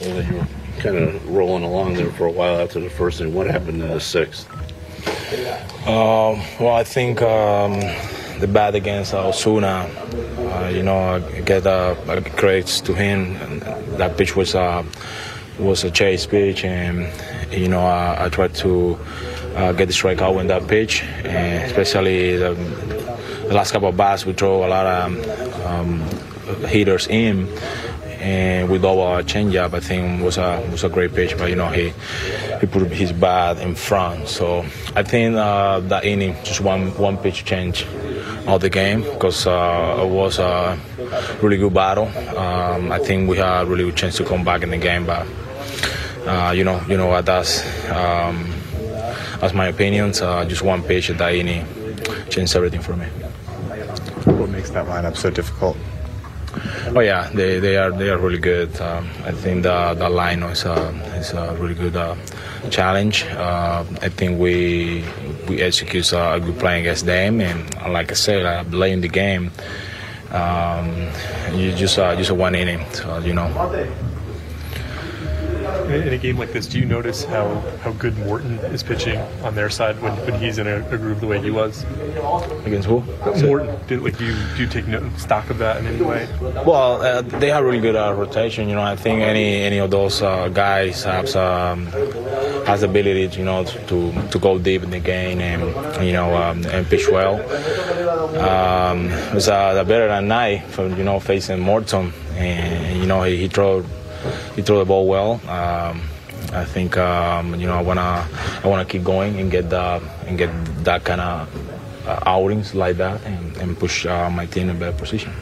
Well, you were kind of rolling along there for a while after the first inning. What happened in the sixth? Um, well, I think um, the bat against Ozuna, uh, you know, I get uh, credits to him. That pitch was uh, was a chase pitch, and you know, I, I tried to uh, get the strikeout in that pitch, and especially the, the last couple of bats, we throw a lot of um, hitters in and with our changeup, I think was a was a great pitch. But you know, he he put his bat in front. So I think uh, that inning just one one pitch change of the game because uh, it was a really good battle. Um, I think we had a really good chance to come back in the game, but uh, you know, you know what that's. Um, that's my opinion. Just one pitch at that inning changed everything for me. What makes that lineup so difficult? Oh yeah, they, they are they are really good. Um, I think the the line is a is a really good uh, challenge. Uh, I think we we execute a good play against them, and like I said, uh, late in the game, um, you just uh, just a one inning, so, you know. In a game like this, do you notice how, how good Morton is pitching on their side when, when he's in a, a groove the way he was? Against who? Morton, did, like, do you do you take no, stock of that in any way? Well, uh, they have really good uh, rotation. You know, I think any any of those uh, guys has um, has the ability, you know, to to go deep in the game and you know um, and pitch well. Um, it was uh, better than night for you know facing Morton, and you know he, he threw he threw the ball well. Um, I think um, you know I wanna I wanna keep going and get the and get that kind of uh, outings like that and, and push uh, my team in a better position.